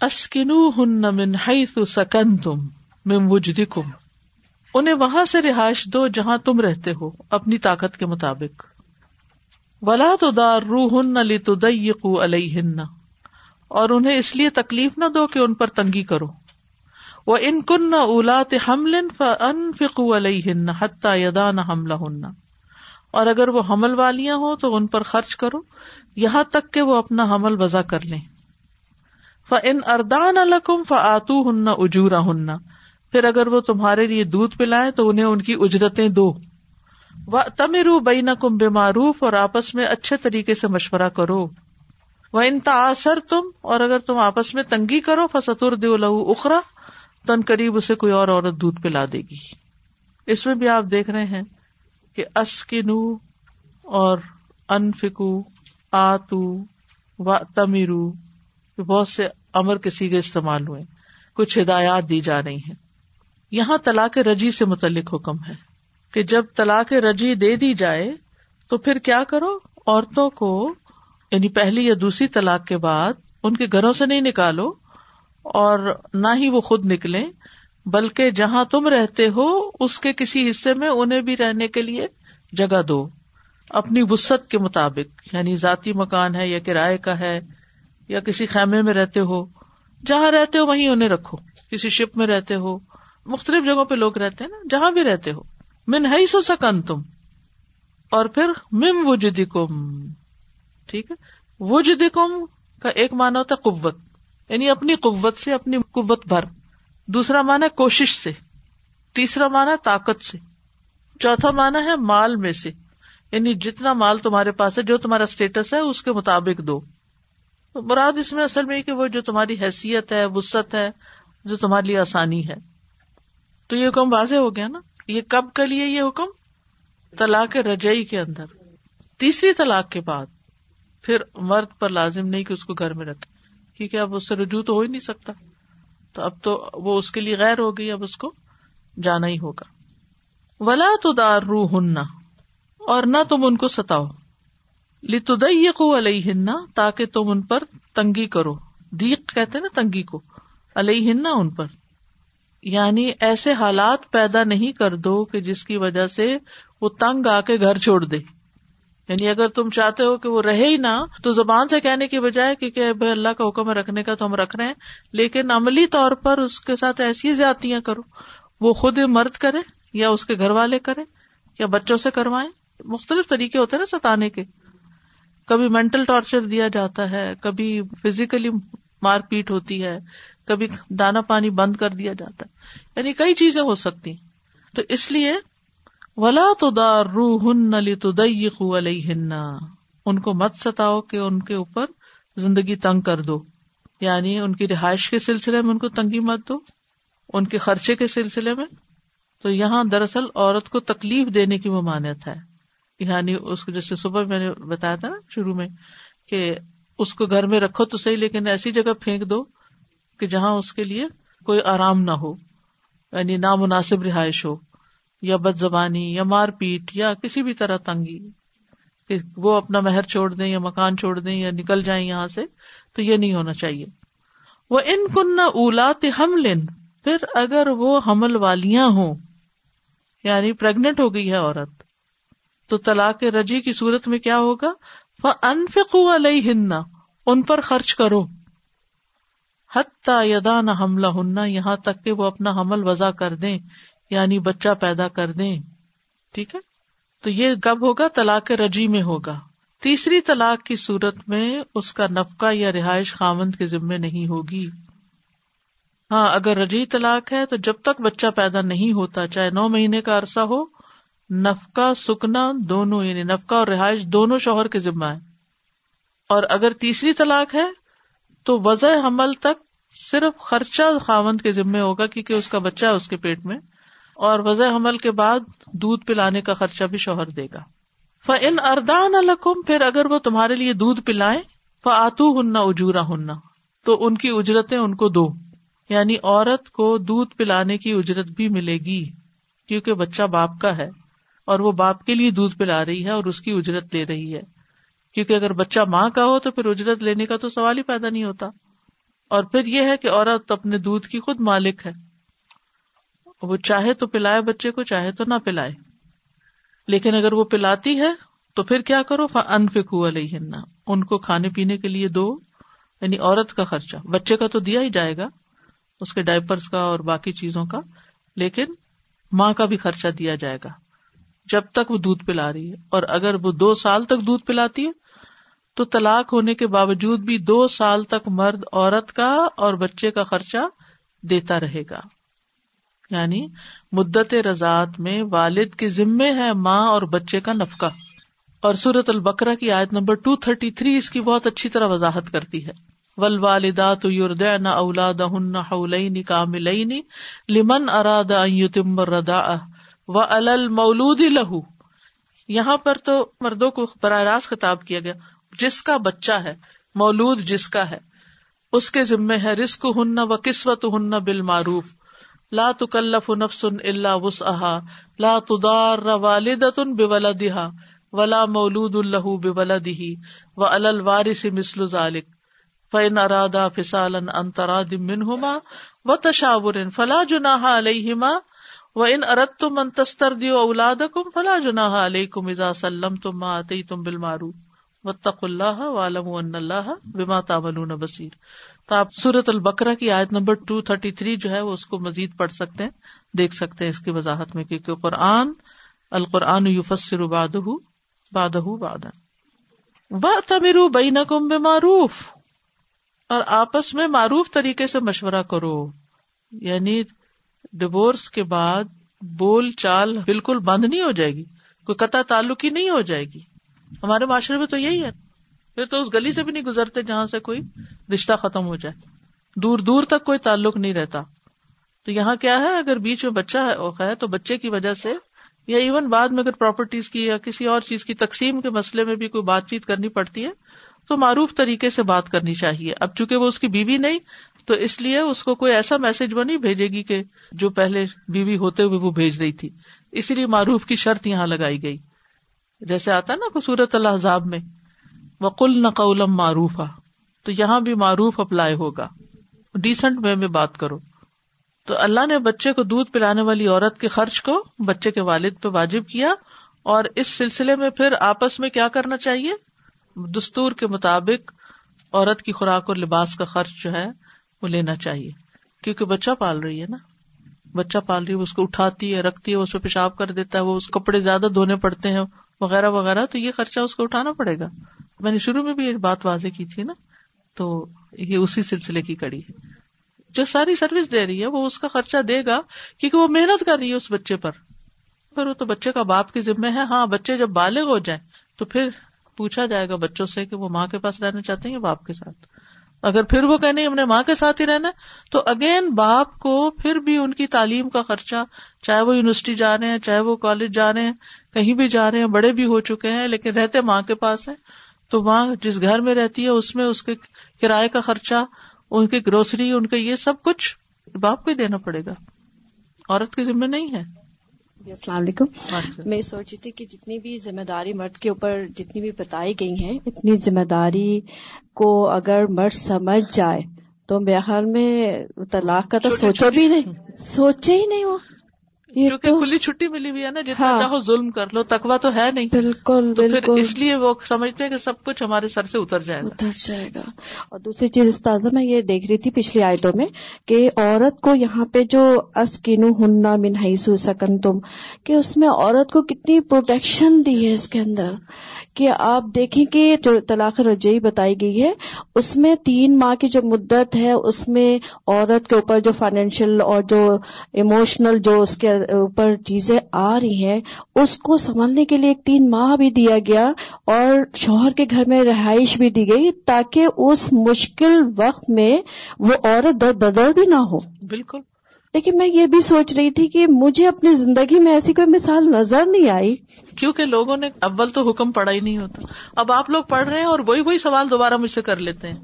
اسکنو ہن من حیث سکنتم من وجدکم۔ انہیں وہاں سے رہائش دو جہاں تم رہتے ہو، اپنی طاقت کے مطابق۔ ولا تو دار روح لی تو اور انہیں اس لیے تکلیف نہ دو کہ ان پر تنگی کرو۔ وہ ان کن نہ اولاد حمل ان فکو علیہن حتہ یدان حملہ ہن اور اگر وہ حمل والیاں ہوں تو ان پر خرچ کرو، یہاں تک کہ وہ اپنا حمل وضع کر لیں۔ ان اردان الکم ف آتو ہن اجورا ہن پھر اگر وہ تمہارے لیے دودھ پلائیں تو انہیں ان کی اجرتیں دو۔ وہ تمرو بین کم بے معروف اور آپس میں اچھے طریقے سے مشورہ کرو۔ وہ ان تاثر تم اور اگر تم آپس میں تنگی کرو فستر دو لہو اخرا تن قریب اسے کوئی اور عورت دودھ پلا دے گی۔ اس میں بھی آپ دیکھ رہے ہیں کہ اسکنو اور انفکو، آتو و تمیرو بہت سے امر کے سیگے استعمال ہوئے کچھ ہدایات دی جا رہی ہیں۔ یہاں طلاق رجی سے متعلق حکم ہے کہ جب طلاق رجی دے دی جائے تو پھر کیا کرو؟ عورتوں کو یعنی پہلی یا دوسری طلاق کے بعد ان کے گھروں سے نہیں نکالو اور نہ ہی وہ خود نکلے بلکہ جہاں تم رہتے ہو، اس کے کسی حصے میں انہیں بھی رہنے کے لیے جگہ دو۔ اپنی وسط کے مطابق یعنی ذاتی مکان ہے یا کرائے کا ہے یا کسی خیمے میں رہتے ہو، جہاں رہتے ہو وہیں انہیں رکھو، کسی شپ میں رہتے ہو، مختلف جگہوں پہ لوگ رہتے ہیں نا، جہاں بھی رہتے ہو۔ من ہی سو سکن تم اور پھر مم وجدی کم ٹھیک ہے؟ وجدی کم کا ایک مانا ہوتا ہے قوت یعنی اپنی قوت سے اپنی قوت بھر۔ دوسرا مانا ہے کوشش سے، تیسرا مانا ہے طاقت سے۔ چوتھا مانا ہے مال میں سے یعنی جتنا مال تمہارے پاس ہے، جو تمہارا اسٹیٹس ہے، اس کے مطابق دو۔ مراد اس میں اصل میں کہ وہ جو تمہاری حیثیت ہے وسط ہے، جو تمہارے لیے آسانی ہے۔ تو یہ حکم واضح ہو گیا نا؟ یہ کب کے لیے یہ حکم؟ طلاق رجئی کے اندر۔ تیسری طلاق کے بعد۔ پھر مرد پر لازم نہیں کہ اس کو گھر میں رکھے، کیونکہ اب اس سے رجوع تو ہو ہی نہیں سکتا۔ تو اب تو وہ اس کے لیے غیر ہو گئی، اب اس کو جانا ہی ہوگا۔ ولا تو دار رو ہننا اور نہ تم ان کو ستاؤ۔ لتدیقوا علیہن تاکہ تم ان پر تنگی کرو۔ دیق کہتے نا تنگی کو۔ علیہن ان پر۔ یعنی ایسے حالات پیدا نہیں کر دو کہ جس کی وجہ سے وہ تنگ آ کے گھر چھوڑ دے۔ یعنی اگر تم چاہتے ہو کہ وہ رہے ہی نہ، تو زبان سے کہنے کی بجائے کہ بھائی اللہ کا حکم رکھنے کا تو ہم رکھ رہے ہیں، لیکن عملی طور پر اس کے ساتھ ایسی زیادتیاں کرو۔ وہ خود مرد کرے یا اس کے گھر والے کرے یا بچوں سے کروائیں۔ مختلف طریقے ہوتے ہیں نا ستانے کے۔ کبھی مینٹل ٹارچر دیا جاتا ہے، کبھی فزیکلی مار پیٹ ہوتی ہے، کبھی دانا پانی بند کر دیا جاتا ہے۔ یعنی کئی چیزیں ہو سکتی تو اس لیے ولا تو دار رو ہن لی تو ان کو مت ستاؤ کہ ان کے اوپر زندگی تنگ کر دو۔ یعنی ان کی رہائش کے سلسلے میں ان کو تنگی مت دو۔ ان کے خرچے کے سلسلے میں۔ تو یہاں دراصل عورت کو تکلیف دینے کی ممانعت ہے۔ یعنی اس کو جیسے صبح میں نے بتایا تھا نا شروع میں کہ اس کو گھر میں رکھو تو صحیح، لیکن ایسی جگہ پھینک دو کہ جہاں اس کے لیے کوئی آرام نہ ہو یعنی نامناسب رہائش ہو، یا بد زبانی، یا مار پیٹ، یا کسی بھی طرح تنگی، کہ وہ اپنا مہر چھوڑ دیں یا مکان چھوڑ دیں یا نکل جائیں یہاں سے، تو یہ نہیں ہونا چاہیے۔ وہ ان کن نہ اولاد حمل پھر اگر وہ حمل والیاں ہوں یعنی پرگنٹ ہو گئی ہے عورت تو طلاق رجی کی صورت میں کیا ہوگا؟ انفقو علیہ ان پر خرچ کرو۔ یدا نہ حملہ ہننا یہاں تک کہ وہ اپنا حمل وضع کر دیں یعنی بچہ پیدا کر دیں۔ ٹھیک ہے؟ تو یہ کب ہوگا؟ طلاق رجی میں ہوگا۔ تیسری طلاق کی صورت میں اس کا نفقہ یا رہائش خامند کے ذمے نہیں ہوگی۔ ہاں اگر رجی طلاق ہے تو جب تک بچہ پیدا نہیں ہوتا، چاہے نو مہینے کا عرصہ ہو نفقہ، سکنا دونوں یعنی نفقہ اور رہائش دونوں شوہر کے ذمہ ہے۔ اور اگر تیسری طلاق ہے، تو وضع حمل تک صرف خرچہ خاوند کے ذمے ہوگا، کیونکہ اس کا بچہ ہے اس کے پیٹ میں۔ اور وضع حمل کے بعد دودھ پلانے کا خرچہ بھی شوہر دے گا۔ ف ان اردان الحکم پھر اگر وہ تمہارے لیے دودھ پلائیں فاتو ہننا اجورا ہننا تو ان کی اجرتیں ان کو دو۔ یعنی عورت کو دودھ پلانے کی اجرت بھی ملے گی، کیونکہ بچہ باپ کا ہے۔ اور وہ باپ کے لیے دودھ پلا رہی ہے اور اس کی اجرت لے رہی ہے۔ کیونکہ اگر بچہ ماں کا ہو تو پھر اجرت لینے کا تو سوال ہی پیدا نہیں ہوتا۔ اور پھر یہ ہے کہ عورت اپنے دودھ کی خود مالک ہے۔ وہ چاہے تو پلائے بچے کو، چاہے تو نہ پلائے۔ لیکن اگر وہ پلاتی ہے تو پھر کیا کرو؟ انفک ان کو کھانے پینے کے لیے دو یعنی عورت کا خرچہ۔ بچے کا تو دیا ہی جائے گا، اس کے ڈائپرس کا اور باقی چیزوں کا، لیکن ماں کا بھی خرچہ دیا جائے گا۔ جب تک وہ دودھ پلا رہی ہے۔ اور اگر وہ دو سال تک دودھ پلاتی ہے، تو طلاق ہونے کے باوجود بھی دو سال تک مرد عورت کا اور بچے کا خرچہ دیتا رہے گا۔ یعنی مدت رضاط میں والد کے ذمے ہے ماں اور بچے کا نفقہ۔ اور سورت البکرا کی آیت نمبر ٹو تھرٹی تھری اس کی بہت اچھی طرح وضاحت کرتی ہے۔ ول والدا تو یوردین اولاد ہن کامل لمن اراد تم ردا و المولود لہو یہاں پر تو مردوں کو براہ راست خطاب کیا گیا۔ جس کا بچہ ہے، مولود جس کا ہے، اس کے ذمے ہے رسک ہن و قسمت ہن بال معروف لا تکلف نفس الا وسعها لا تدار والدۃ بولدها ولا مولود له بولده وعلى الوارث مثل ذلك۔ فإن ارادا فصالا عن تراد منهما وتشاور فلا جناح عليهما وإن اردتم ان تسترضعوا اولادكم فلا جناح عليكم اذا سلمتم ما اتيتم بالمعروف وطق اللہ عالم اللہ بما تعملون بصیر تو آپ سورت البکرا کی آیت نمبر ٹو تھرٹی تھری جو ہے وہ اس کو مزید پڑھ سکتے ہیں، دیکھ سکتے ہیں اس کی وضاحت میں، کیونکہ قرآن، القرآن یوفسر باد باد باد و تمیر بین اور آپس میں معروف طریقے سے مشورہ کرو۔ یعنی ڈیوس کے بعد بول چال بالکل بند نہیں ہو جائے گی، کوئی قطع تعلق ہی نہیں ہو جائے گی۔ ہمارے معاشرے میں تو یہی ہے۔ پھر تو اس گلی سے بھی نہیں گزرتے جہاں سے کوئی رشتہ ختم ہو جائے۔ دور دور تک کوئی تعلق نہیں رہتا۔ تو یہاں کیا ہے؟ اگر بیچ میں بچہ ہے تو بچے کی وجہ سے یا ایون بعد میں اگر پراپرٹیز کی یا کسی اور چیز کی تقسیم کے مسئلے میں بھی کوئی بات چیت کرنی پڑتی ہے تو معروف طریقے سے بات کرنی چاہیے۔ اب چونکہ وہ اس کی بیوی نہیں، تو اس لیے اس کو کوئی ایسا میسج وہ نہیں بھیجے گی کہ جو پہلے بیوی ہوتے ہوئے وہ بھیج رہی تھی۔ اسی لیے معروف کی شرط یہاں لگائی گئی۔ جیسے آتا نا خصورت اللہ میں وقل نہ معروف تو یہاں بھی معروف اپلائی ہوگا۔ ڈیسنٹ وے میں بات کرو۔ تو اللہ نے بچے کو دودھ پلانے والی عورت کے خرچ کو بچے کے والد پہ واجب کیا اور اس سلسلے میں پھر آپس میں کیا کرنا چاہیے؟ دستور کے مطابق عورت کی خوراک اور لباس کا خرچ جو ہے وہ لینا چاہیے۔ کیونکہ بچہ پال رہی ہے نا۔ بچہ پال رہی ہے اس کو اٹھاتی ہے، رکھتی ہے اس پہ پیشاب کر دیتا ہے، وہ اس کپڑے زیادہ دھونے پڑتے ہیں وغیرہ وغیرہ، تو یہ خرچہ اس کو اٹھانا پڑے گا۔ میں نے شروع میں بھی یہ بات واضح کی تھی نا، تو یہ اسی سلسلے کی کڑی۔ ہے جو ساری سروس دے رہی ہے، وہ اس کا خرچہ دے گا، کیونکہ وہ محنت کر رہی ہے اس بچے پر۔ پھر وہ تو بچے کا باپ کی ذمہ ہے۔ ہاں بچے جب بالغ ہو جائیں، تو پھر پوچھا جائے گا بچوں سے کہ وہ ماں کے پاس رہنا چاہتے ہیں یا باپ کے ساتھ؟ اگر پھر وہ کہ نہیں، ہم نے ماں کے ساتھ ہی رہنا تو اگین باپ کو پھر بھی ان کی تعلیم کا خرچہ، چاہے وہ یونیورسٹی جا رہے ہیں، چاہے وہ کالج جا رہے ہیں، کہیں بھی جا رہے ہیں، بڑے بھی ہو چکے ہیں، لیکن رہتے ماں کے پاس ہے تو ماں جس گھر میں رہتی ہے، اس میں اس کے کرائے کا خرچہ، ان کی گروسری ان کا یہ سب کچھ باپ کو ہی دینا پڑے گا۔ عورت کے ذمہ نہیں ہے۔ جی السلام علیکم۔ میں سوچی تھی کہ جتنی بھی ذمہ داری مرد کے اوپر جتنی بھی بتائی گئی ہیں اتنی ذمہ داری کو اگر مرد سمجھ جائے تو میرے خیال میں طلاق کا تو سوچا بھی نہیں سوچے ہی نہیں وہ۔ کھلی چھٹی ملی ہوئی ہے نا جتنا ہاں۔ چاہو ظلم کر لو تکوا تو ہے نہیں۔ بالکل بالکل۔ اس لیے وہ سمجھتے ہیں کہ سب کچھ ہمارے سر سے اتر جائے گا۔ اتر جائے گا۔ اور دوسری چیز استاذہ میں یہ دیکھ رہی تھی پچھلی آیتوں میں کہ عورت کو یہاں پہ جو اسکینو ہننا منہائی سو سکن تم کہ اس میں عورت کو کتنی پروٹیکشن دی ہے اس کے اندر۔ کہ آپ دیکھیں کہ جو طلاق رجعی بتائی گئی ہے، اس میں تین ماہ کی جو مدت ہے، اس میں عورت کے اوپر جو فائنینشیل اور جو ایموشنل جو اس کے اوپر چیزیں آ رہی ہیں، اس کو سنبھلنے کے لیے ایک تین ماہ بھی دیا گیا اور شوہر کے گھر میں رہائش بھی دی گئی تاکہ اس مشکل وقت میں وہ عورت در بدر بھی نہ ہو۔ بالکل۔ لیکن میں یہ بھی سوچ رہی تھی کہ مجھے اپنی زندگی میں ایسی کوئی مثال نظر نہیں آئی۔ کیونکہ لوگوں نے اول تو حکم پڑھا ہی نہیں ہوتا۔ اب آپ لوگ پڑھ رہے ہیں اور وہی وہی سوال دوبارہ مجھ سے کر لیتے ہیں۔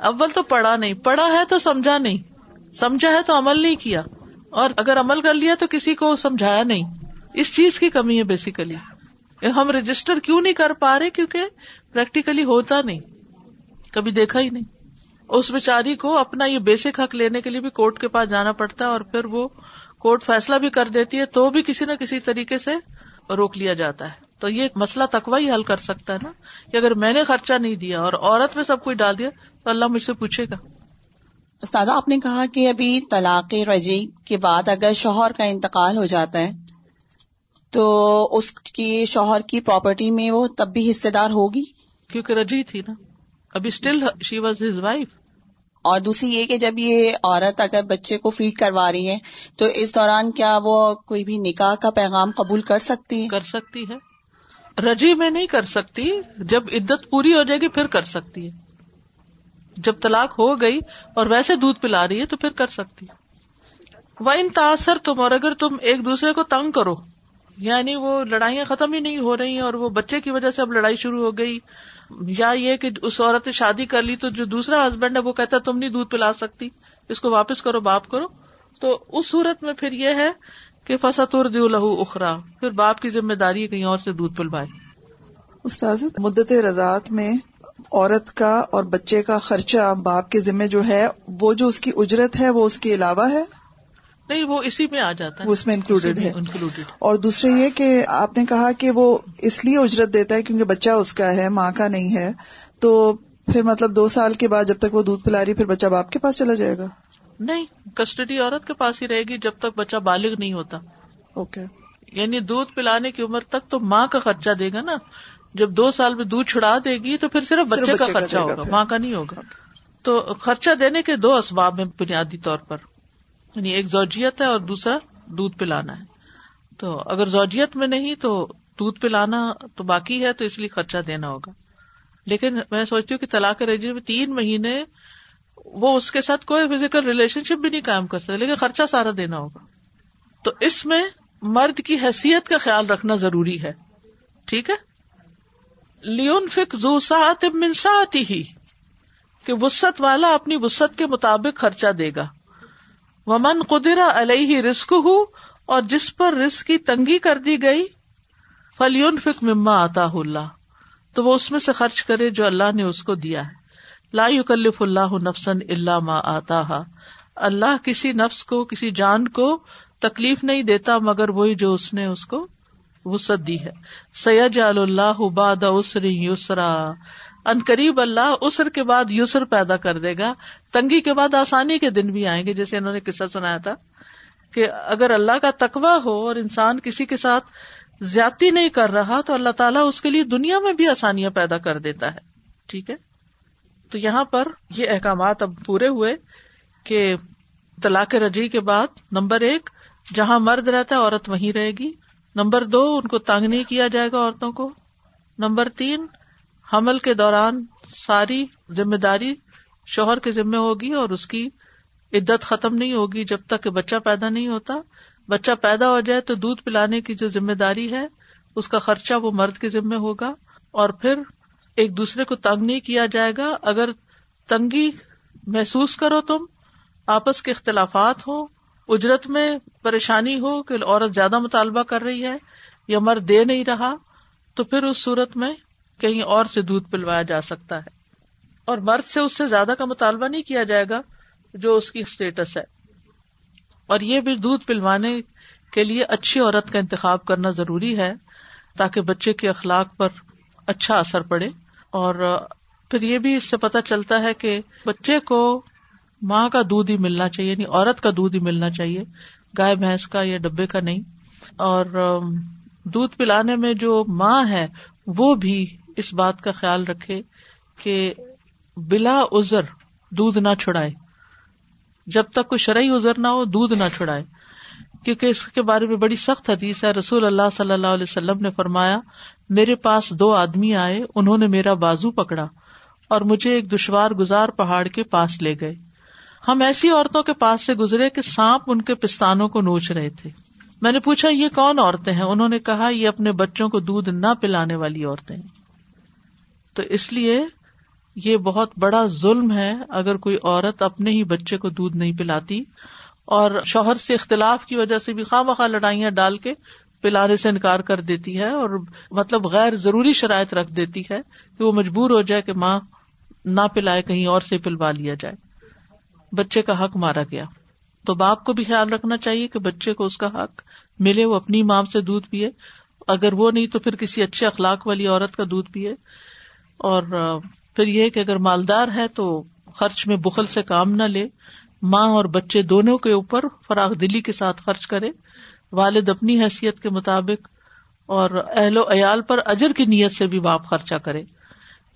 اول تو پڑھا نہیں۔ پڑھا ہے تو سمجھا نہیں۔ سمجھا ہے تو عمل نہیں کیا۔ اور اگر عمل کر لیا تو کسی کو سمجھایا نہیں۔ اس چیز کی کمی ہے بیسیکلی ہم رجسٹر کیوں نہیں کر پا رہے؟ کیونکہ پریکٹیکلی ہوتا نہیں۔ کبھی دیکھا ہی نہیں۔ اس بیچاری کو اپنا یہ بیسک حق لینے کے لیے بھی کورٹ کے پاس جانا پڑتا ہے اور پھر وہ کورٹ فیصلہ بھی کر دیتی ہے تو بھی کسی نہ کسی طریقے سے روک لیا جاتا ہے۔ تو یہ مسئلہ تکوا ہی حل کر سکتا ہے نا کہ اگر میں نے خرچہ نہیں دیا اور عورت میں سب کچھ ڈال دیا تو اللہ مجھ سے پوچھے گا۔ استاد آپ نے کہا کہ ابھی طلاق رجی کے بعد اگر شوہر کا انتقال ہو جاتا ہے تو اس کی شوہر کی پراپرٹی میں وہ تب بھی حصے دار ہوگی؟ کیونکہ رجی تھی نا۔ ابھی still she was his wife اور دوسری یہ کہ جب یہ عورت اگر بچے کو فیڈ کروا رہی ہے تو اس دوران کیا وہ کوئی بھی نکاح کا پیغام قبول کر سکتی ہے؟ کر سکتی ہے۔ رجی میں نہیں کر سکتی جب عدت پوری ہو جائے گی پھر کر سکتی ہے۔ جب طلاق ہو گئی اور ویسے دودھ پلا رہی ہے تو پھر کر سکتی وہ ان تاثر تم اور اگر تم ایک دوسرے کو تنگ کرو یعنی وہ لڑائیاں ختم ہی نہیں ہو رہی اور وہ بچے کی وجہ سے اب لڑائی شروع ہو گئی یا یہ کہ اس عورت نے شادی کر لی تو جو دوسرا ہسبینڈ ہے وہ کہتا ہے، تم نہیں دودھ پلا سکتی، اس کو واپس کرو، باپ کرو۔ تو اس صورت میں پھر یہ ہے کہ فسط لہو اخرا پھر باپ کی ذمہ داری کہیں اور سے دودھ پلوائے۔ استاذ، مدت رضاعت میں عورت کا اور بچے کا خرچہ باپ کے ذمہ جو ہے، وہ جو اس کی اجرت ہے، وہ اس کے علاوہ ہے؟ نہیں وہ اسی میں آ جاتا ہے وہ اس میں انکلوڈیڈ ہے۔ انکلوڈیڈ اور دوسرے یہ کہ آپ نے کہا کہ وہ اس لیے اجرت دیتا ہے کیونکہ بچہ اس کا ہے ماں کا نہیں ہے۔ تو پھر مطلب دو سال کے بعد جب تک وہ دودھ پلا رہی پھر بچہ باپ کے پاس چلا جائے گا؟ نہیں کسٹڈی عورت کے پاس ہی رہے گی جب تک بچہ بالغ نہیں ہوتا۔ اوکے۔ یعنی دودھ پلانے کی عمر تک تو ماں کا خرچہ دے گا نا۔ جب دو سال میں دودھ چھڑا دے گی تو پھر صرف بچے کا خرچہ ہوگا ماں کا نہیں ہوگا۔ تو خرچہ دینے کے دو اسباب ہیں بنیادی طور پر۔ یعنی ایک زوجیت ہے اور دوسرا دودھ پلانا ہے۔ تو اگر زوجیت میں نہیں تو دودھ پلانا تو باقی ہے تو اس لیے خرچہ دینا ہوگا۔ لیکن میں سوچتی ہوں کہ طلاق رجی میں تین مہینے وہ اس کے ساتھ کوئی فزیکل ریلیشن شپ بھی نہیں کام کر سکتے لیکن خرچہ سارا دینا ہوگا۔ تو اس میں مرد کی حیثیت کا خیال رکھنا ضروری ہے۔ ٹھیک ہے؟ لیون فک زو سات منساتی ہی کہ وسط والا اپنی وسط کے مطابق خرچہ دے گا۔ ومن قدرا علیہ رسک ہو اور جس پر رسک کی تنگی کر دی گئی فلیون فک مما آتا اللہ تو وہ اس میں سے خرچ کرے جو اللہ نے اس کو دیا ہے۔ لا یکلف اللہ نفسن اللہ ما آتا اللہ کسی نفس کو، کسی جان کو تکلیف نہیں دیتا، مگر وہی جو اس نے اس کو وسط دی ہے۔ سید اللہ باد اسر یسرا ان قریب اللہ اسر کے بعد یسر پیدا کر دے گا، تنگی کے بعد آسانی کے دن بھی آئیں گے، جیسے انہوں نے قصہ سنایا تھا کہ اگر اللہ کا تقوا ہو اور انسان کسی کے ساتھ زیادتی نہیں کر رہا تو اللہ تعالیٰ اس کے لیے دنیا میں بھی آسانیاں پیدا کر دیتا ہے۔ ٹھیک ہے؟ تو یہاں پر یہ احکامات اب پورے ہوئے کہ طلاق رجی کے بعد نمبر ایک، جہاں مرد رہتا ہے عورت وہیں رہے گی۔ نمبر دو، ان کو تنگ نہیں کیا جائے گا عورتوں کو۔ نمبر تین حمل کے دوران ساری ذمہ داری شوہر کے ذمے ہوگی اور اس کی عدت ختم نہیں ہوگی جب تک کہ بچہ پیدا نہیں ہوتا۔ بچہ پیدا ہو جائے تو دودھ پلانے کی جو ذمہ داری ہے، اس کا خرچہ وہ مرد کے ذمے ہوگا۔ اور پھر ایک دوسرے کو تنگ نہیں کیا جائے گا۔ اگر تنگی محسوس کرو تم، آپس کے اختلافات ہو اجرت میں پریشانی ہو کہ عورت زیادہ مطالبہ کر رہی ہے یا مرد دے نہیں رہا، تو پھر اس صورت میں کہیں اور سے دودھ پلوایا جا سکتا ہے۔ اور مرد سے اس سے زیادہ کا مطالبہ نہیں کیا جائے گا جو اس کی اسٹیٹس ہے۔ اور یہ بھی دودھ پلوانے کے لیے اچھی عورت کا انتخاب کرنا ضروری ہے تاکہ بچے کے اخلاق پر اچھا اثر پڑے۔ اور پھر یہ بھی اس سے پتا چلتا ہے کہ بچے کو ماں کا دودھ ہی ملنا چاہیے یعنی عورت کا دودھ ہی ملنا چاہیے، گائے، بھینس کا یا ڈبے کا نہیں۔ اور دودھ پلانے میں جو ماں ہے وہ بھی اس بات کا خیال رکھے کہ بلا ازر دودھ نہ چھڑائے۔ جب تک کوئی شرعی ازر نہ ہو، دودھ نہ چھڑائے۔ کیونکہ اس کے بارے میں بڑی سخت حدیث ہے۔ رسول اللہ صلی اللہ علیہ وسلم نے فرمایا، میرے پاس دو آدمی آئے، انہوں نے میرا بازو پکڑا اور مجھے ایک دشوار گزار پہاڑ کے پاس لے گئے۔ ہم ایسی عورتوں کے پاس سے گزرے کہ سانپ ان کے پستانوں کو نوچ رہے تھے۔ میں نے پوچھا، یہ کون عورتیں ہیں؟ انہوں نے کہا، یہ اپنے بچوں کو دودھ نہ پلانے والی عورتیں۔ ہیں تو اس لیے یہ بہت بڑا ظلم ہے اگر کوئی عورت اپنے ہی بچے کو دودھ نہیں پلاتی اور شوہر سے اختلاف کی وجہ سے بھی خواہ مخواہ لڑائیاں ڈال کے پلانے سے انکار کر دیتی ہے اور مطلب غیر ضروری شرائط رکھ دیتی ہے کہ وہ مجبور ہو جائے کہ ماں نہ پلائے کہیں اور سے پلوا لیا جائے۔ بچے کا حق مارا گیا۔ تو باپ کو بھی خیال رکھنا چاہیے کہ بچے کو اس کا حق ملے، وہ اپنی ماں سے دودھ پیے۔ اگر وہ نہیں تو پھر کسی اچھے اخلاق والی عورت کا دودھ پیے۔ اور پھر یہ کہ اگر مالدار ہے تو خرچ میں بخل سے کام نہ لے۔ ماں اور بچے دونوں کے اوپر فراغ دلی کے ساتھ خرچ کرے۔ والد اپنی حیثیت کے مطابق اور اہل و عیال پر اجر کی نیت سے بھی باپ خرچہ کرے۔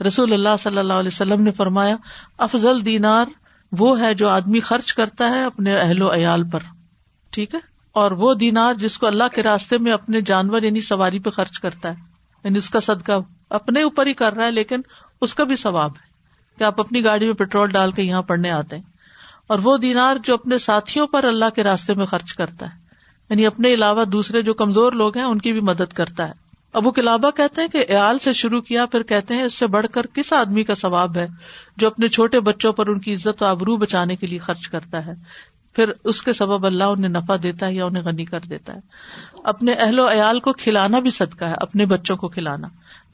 رسول اللہ صلی اللہ علیہ وسلم نے فرمایا، افضل دینار وہ ہے جو آدمی خرچ کرتا ہے اپنے اہل و عیال پر۔ ٹھیک ہے؟ اور وہ دینار جس کو اللہ کے راستے میں اپنے جانور یعنی سواری پہ خرچ کرتا ہے۔ یعنی اس کا صدقہ اپنے اوپر ہی کر رہا ہے، لیکن اس کا بھی ثواب ہے کہ آپ اپنی گاڑی میں پیٹرول ڈال کے یہاں پڑھنے آتے ہیں۔ اور وہ دینار جو اپنے ساتھیوں پر اللہ کے راستے میں خرچ کرتا ہے۔ یعنی اپنے علاوہ دوسرے جو کمزور لوگ ہیں، ان کی بھی مدد کرتا ہے۔ ابو کلابا کہتے ہیں کہ ایال سے شروع کیا، پھر کہتے ہیں اس سے بڑھ کر کس آدمی کا ثواب ہے جو اپنے چھوٹے بچوں پر ان کی عزت و آبرو بچانے کے لیے خرچ کرتا ہے؟ پھر اس کے سبب اللہ انہیں نفع دیتا ہے یا انہیں غنی کر دیتا ہے۔ اپنے اہل و عیال کو کھلانا بھی صدقہ ہے، اپنے بچوں کو کھلانا۔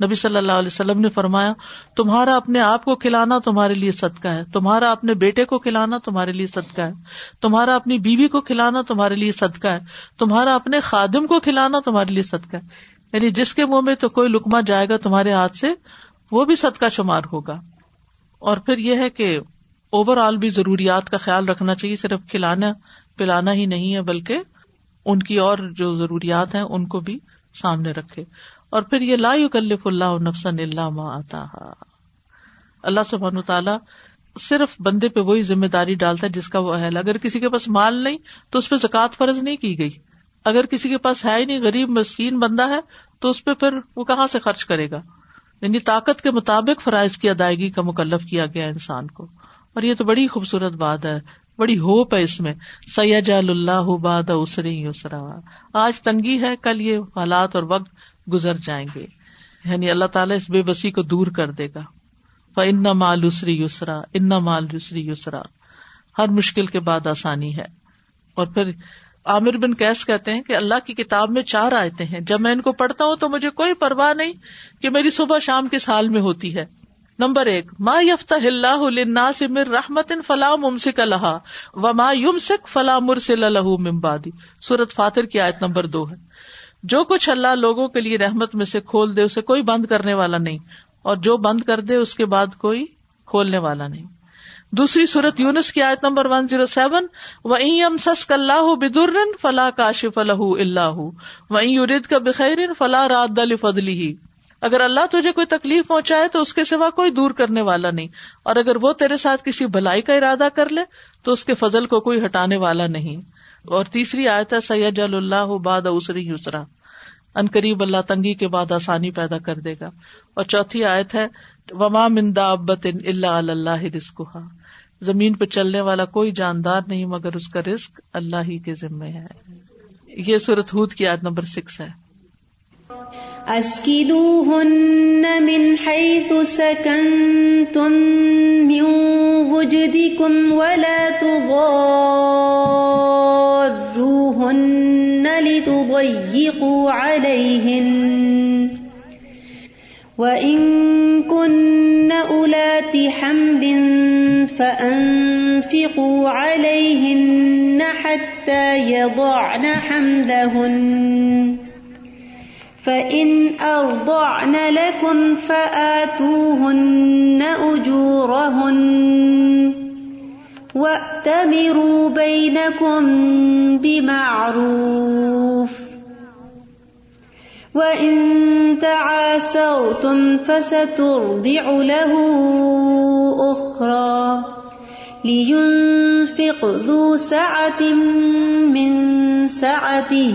نبی صلی اللہ علیہ وسلم نے فرمایا، تمہارا اپنے آپ کو کھلانا تمہارے لیے صدقہ ہے۔ تمہارا اپنے بیٹے کو کھلانا تمہارے لیے صدقہ ہے۔ تمہارا اپنی بیوی کو کھلانا تمہارے لیے صدقہ ہے۔ تمہارا اپنے خادم کو کھلانا تمہارے لیے صدقہ ہے۔ یعنی جس کے منہ میں تو کوئی لکما جائے گا تمہارے ہاتھ سے، وہ بھی صدقہ شمار ہوگا۔ اور پھر یہ ہے کہ اوور آل بھی ضروریات کا خیال رکھنا چاہیے، صرف کھلانا، پلانا ہی نہیں ہے، بلکہ ان کی اور جو ضروریات ہیں، ان کو بھی سامنے رکھے۔ اور پھر یہ لا کلف اللہ نفسن اللہ آتا اللہ سبحان تعالیٰ صرف بندے پہ وہی ذمہ داری ڈالتا ہے جس کا وہ اہل۔ اگر کسی کے پاس مال نہیں، تو اس پہ زکات فرض نہیں کی گئی۔ اگر کسی کے پاس ہے ہی نہیں، غریب، مسکین بندہ ہے، تو اس پہ پھر وہ کہاں سے خرچ کرے گا؟ یعنی طاقت کے مطابق فرائض کی ادائیگی کا مکلف کیا گیا انسان کو۔ اور یہ تو بڑی خوبصورت بات ہے، بڑی ہوپ ہے اس میں۔ سید اللہ باد اسری یسرا آج تنگی ہے، کل یہ حالات اور وقت گزر جائیں گے۔ یعنی اللہ تعالیٰ اس بے بسی کو دور کر دے گا۔ ان مال اسری یسرا ان مال یسری یسرا ہر مشکل کے بعد آسانی ہے۔ اور پھر عامر بن کیس کہتے ہیں کہ اللہ کی کتاب میں چار آیتیں ہیں۔ جب میں ان کو پڑھتا ہوں تو مجھے کوئی پرواہ نہیں کہ میری صبح شام کس حال میں ہوتی ہے۔ نمبر ایک، ما یفتح اللہ سے مر رحمت فلاح ممسک الحا و ما یم سکھ فلاح مرسل الح سورت فاتر کی آیت نمبر دو ہے۔ جو کچھ اللہ لوگوں کے لیے رحمت میں سے کھول دے، اسے کوئی بند کرنے والا نہیں۔ اور جو بند کر دے، اس کے بعد کوئی کھولنے والا نہیں۔ دوسری صورت یونس کی آیت نمبر ون زیرو سیون وم سس اللہ بدر فلاح کاشف الح اللہ وہیں یورد کا بخیر فلاح اگر اللہ تجھے کوئی تکلیف پہنچائے تو اس کے سوا کوئی دور کرنے والا نہیں۔ اور اگر وہ تیرے ساتھ کسی بھلائی کا ارادہ کر لے تو اس کے فضل کو کوئی ہٹانے والا نہیں۔ اور تیسری آیت ہے سید اللہ باد اسری یسرا ان قریب اللہ تنگی کے بعد آسانی پیدا کر دے گا۔ اور چوتھی آیت ہے، وما مندا ابت اللہ اللہ رسک زمین پہ چلنے والا کوئی جاندار نہیں، مگر اس کا رسک اللہ ہی کے ذمے ہے۔ یہ سورت ہود کی آیت نمبر سکس ہے۔ اسكنوهن من حيث سكنتم من وجدكم ولا تضاروهن لتضيقوا عليهن. وإن كن أولات حمل فأنفقوا عليهن حتى يضعن حملهن. فإن أرضعن لكم فآتوهن أجورهن وأتمروا بينكم بمعروف وإن تعاسرتم فسترضع له أخرى لينفق ذو سعة من سعته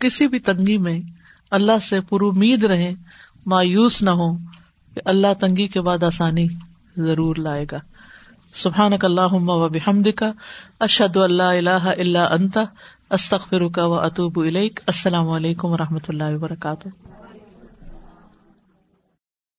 کسی بھی تنگی میں اللہ سے پر امید رہے مایوس نہ ہو کہ اللہ تنگی کے بعد آسانی ضرور لائے گا۔ سبحان اللہ و بحمد کا اشد اللہ اللہ اللہ انتا استخر کا و اطوب السلام علیکم و رحمۃ اللہ وبرکاتہ۔